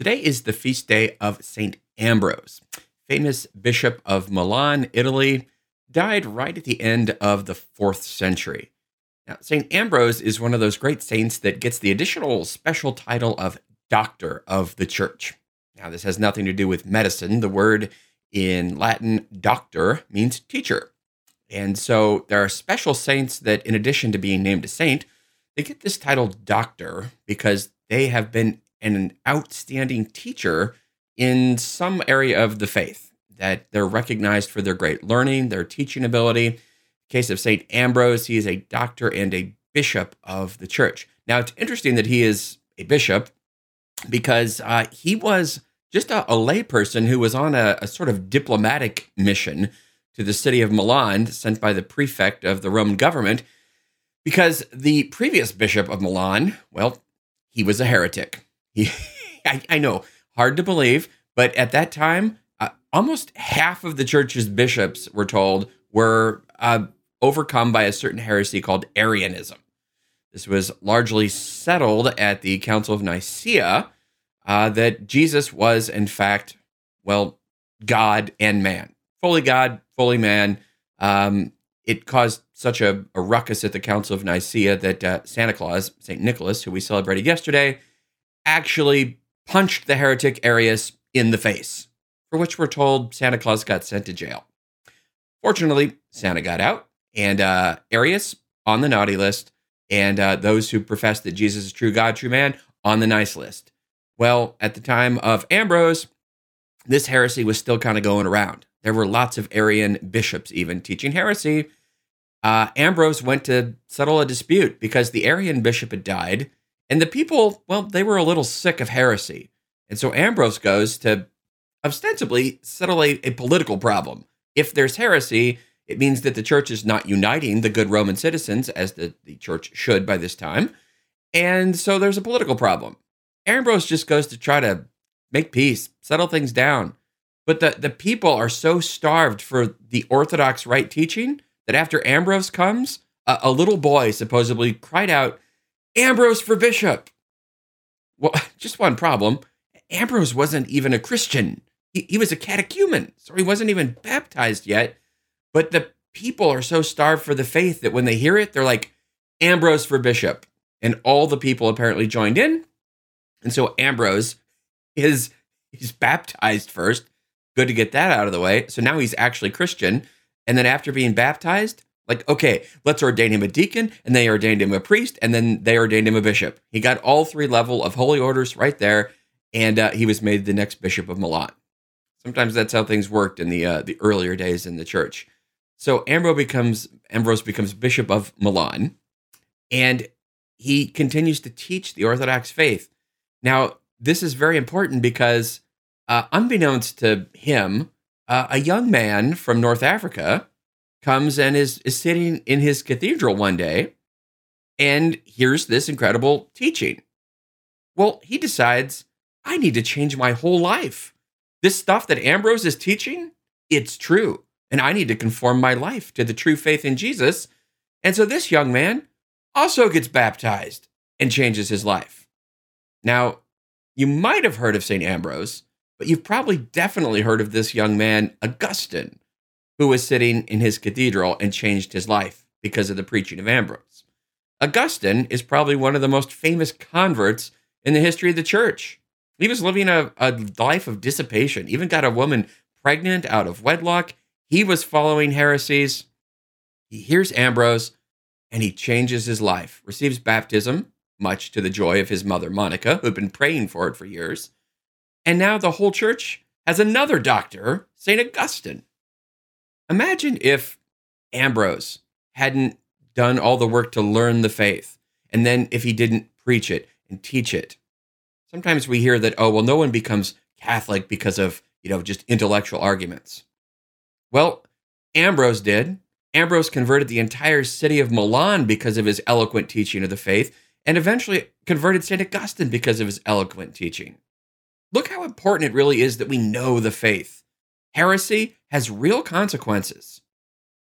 Today is the feast day of St. Ambrose, famous bishop of Milan, Italy, died right at the end of the fourth century. Now, St. Ambrose is one of those great saints that gets the additional special title of Doctor of the Church. Now, this has nothing to do with medicine. The word in Latin, doctor, means teacher. And so there are special saints that, in addition to being named a saint, they get this title doctor because they have been an outstanding teacher in some area of the faith, that they're recognized for their great learning, their teaching ability. In the case of St. Ambrose, he is a doctor and a bishop of the church. Now, it's interesting that he is a bishop because uh, he was just a, a layperson who was on a, a sort of diplomatic mission to the city of Milan, sent by the prefect of the Roman government, because the previous bishop of Milan, well, he was a heretic. I, I know, hard to believe, but at that time, uh, almost half of the church's bishops were told were uh, overcome by a certain heresy called Arianism. This was largely settled at the Council of Nicaea uh, that Jesus was, in fact, well, God and man, fully God, fully man. Um, it caused such a, a, ruckus at the Council of Nicaea that uh, Santa Claus, St. Nicholas, who we celebrated yesterday, actually punched the heretic Arius in the face, for which we're told Santa Claus got sent to jail. Fortunately, Santa got out, and uh, Arius on the naughty list, and uh, those who profess that Jesus is true God, true man on the nice list. Well, at the time of Ambrose, this heresy was still kind of going around. There were lots of Arian bishops even teaching heresy. Uh, Ambrose went to settle a dispute because the Arian bishop had died, and the people, well, they were a little sick of heresy. And so Ambrose goes to ostensibly settle a, a political problem. If there's heresy, it means that the church is not uniting the good Roman citizens, as the, the church should by this time. And so there's a political problem. Ambrose just goes to try to make peace, settle things down. But the, the people are so starved for the Orthodox right teaching that after Ambrose comes, a, a little boy supposedly cried out, Ambrose for bishop. Well, just one problem Ambrose wasn't even a Christian. He, he was a catechumen, so he wasn't even baptized yet. But the people are so starved for the faith that when they hear it, they're like, Ambrose for bishop. And all the people apparently joined in. And so Ambrose is he's baptized first. Good to get that out of the way. So now he's actually Christian. And then after being baptized, like, okay, let's ordain him a deacon, and they ordained him a priest, and then they ordained him a bishop. He got all three level of holy orders right there, and uh, he was made the next bishop of Milan. Sometimes that's how things worked in the uh, the earlier days in the church. So Ambrose becomes Ambrose becomes bishop of Milan, and he continues to teach the Orthodox faith. Now, this is very important because, uh, unbeknownst to him, uh, a young man from North Africa comes and is, is sitting in his cathedral one day and hears this incredible teaching. Well, he decides, I need to change my whole life. This stuff that Ambrose is teaching, it's true. And I need to conform my life to the true faith in Jesus. And so this young man also gets baptized and changes his life. Now, you might have heard of St. Ambrose, but you've probably definitely heard of this young man, Augustine, who was sitting in his cathedral and changed his life because of the preaching of Ambrose. Augustine is probably one of the most famous converts in the history of the church. He was living a, a life of dissipation, even got a woman pregnant out of wedlock. He was following heresies. He hears Ambrose and he changes his life, receives baptism, much to the joy of his mother Monica, who'd been praying for it for years. And now the whole church has another doctor, St. Augustine. Imagine if Ambrose hadn't done all the work to learn the faith, and then if he didn't preach it and teach it. Sometimes we hear that, oh, well, no one becomes Catholic because of, you know, just intellectual arguments. Well, Ambrose did. Ambrose converted the entire city of Milan because of his eloquent teaching of the faith, and eventually converted St. Augustine because of his eloquent teaching. Look how important it really is that we know the faith. Heresy has real consequences.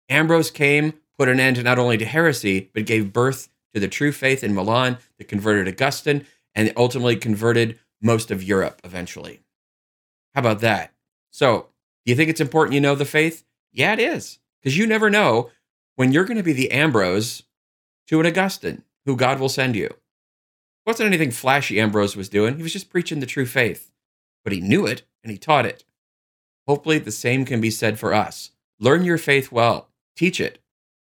Ambrose came, put an end not only to heresy, but gave birth to the true faith in Milan that converted Augustine and ultimately converted most of Europe eventually. How about that? So, do you think it's important you know the faith? Yeah, it is. Because you never know when you're going to be the Ambrose to an Augustine who God will send you. It wasn't anything flashy Ambrose was doing. He was just preaching the true faith. But he knew it and he taught it. Hopefully, the same can be said for us. Learn your faith well, teach it.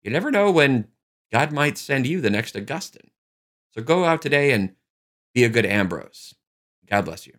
You never know when God might send you the next Augustine. So go out today and be a good Ambrose. God bless you.